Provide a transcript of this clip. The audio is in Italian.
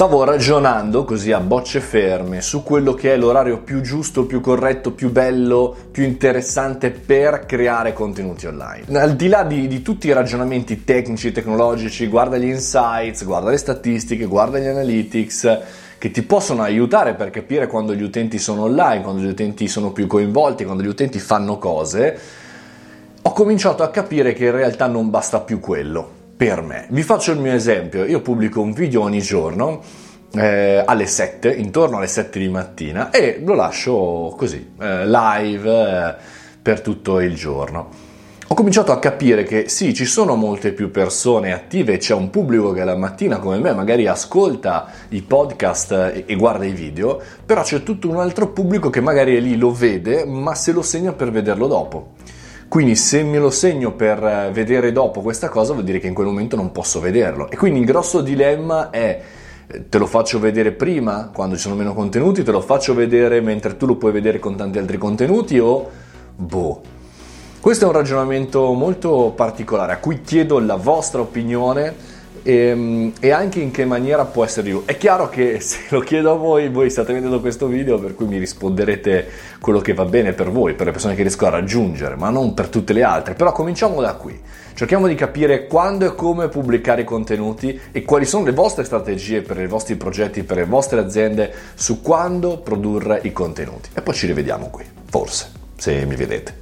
Stavo ragionando così a bocce ferme su quello che è l'orario più giusto, più corretto, più bello, più interessante per creare contenuti online. Al di là di, di tutti i ragionamenti tecnici, tecnologici, guarda gli insights, guarda le statistiche, guarda gli analytics che ti possono aiutare per capire quando gli utenti sono online, quando gli utenti sono più coinvolti, quando gli utenti fanno cose, ho cominciato a capire che in realtà non basta più quello per me. Vi faccio il mio esempio, io pubblico un video ogni giorno eh, alle 7, intorno alle 7 di mattina e lo lascio così, eh, live eh, per tutto il giorno. Ho cominciato a capire che sì, ci sono molte più persone attive, c'è un pubblico che la mattina come me magari ascolta i podcast e, e guarda i video, però c'è tutto un altro pubblico che magari è lì, lo vede, ma se lo segna per vederlo dopo. Quindi se me lo segno per eh, vedere dopo questa cosa vuol dire che in quel momento non posso vederlo. E quindi il grosso dilemma è eh, te lo faccio vedere prima quando ci sono meno contenuti, te lo faccio vedere mentre tu lo puoi vedere con tanti altri contenuti o boh. Questo è un ragionamento molto particolare a cui chiedo la vostra opinione e, ehm, e, anche in che maniera può essere io. È chiaro che se lo chiedo a voi, voi state vedendo questo video, per cui mi risponderete quello che va bene per voi, per le persone che riesco a raggiungere, ma non per tutte le altre. Però cominciamo da qui. Cerchiamo di capire quando e come pubblicare i contenuti e quali sono le vostre strategie per i vostri progetti, per le vostre aziende su quando produrre i contenuti. E poi ci rivediamo qui, forse, se mi vedete.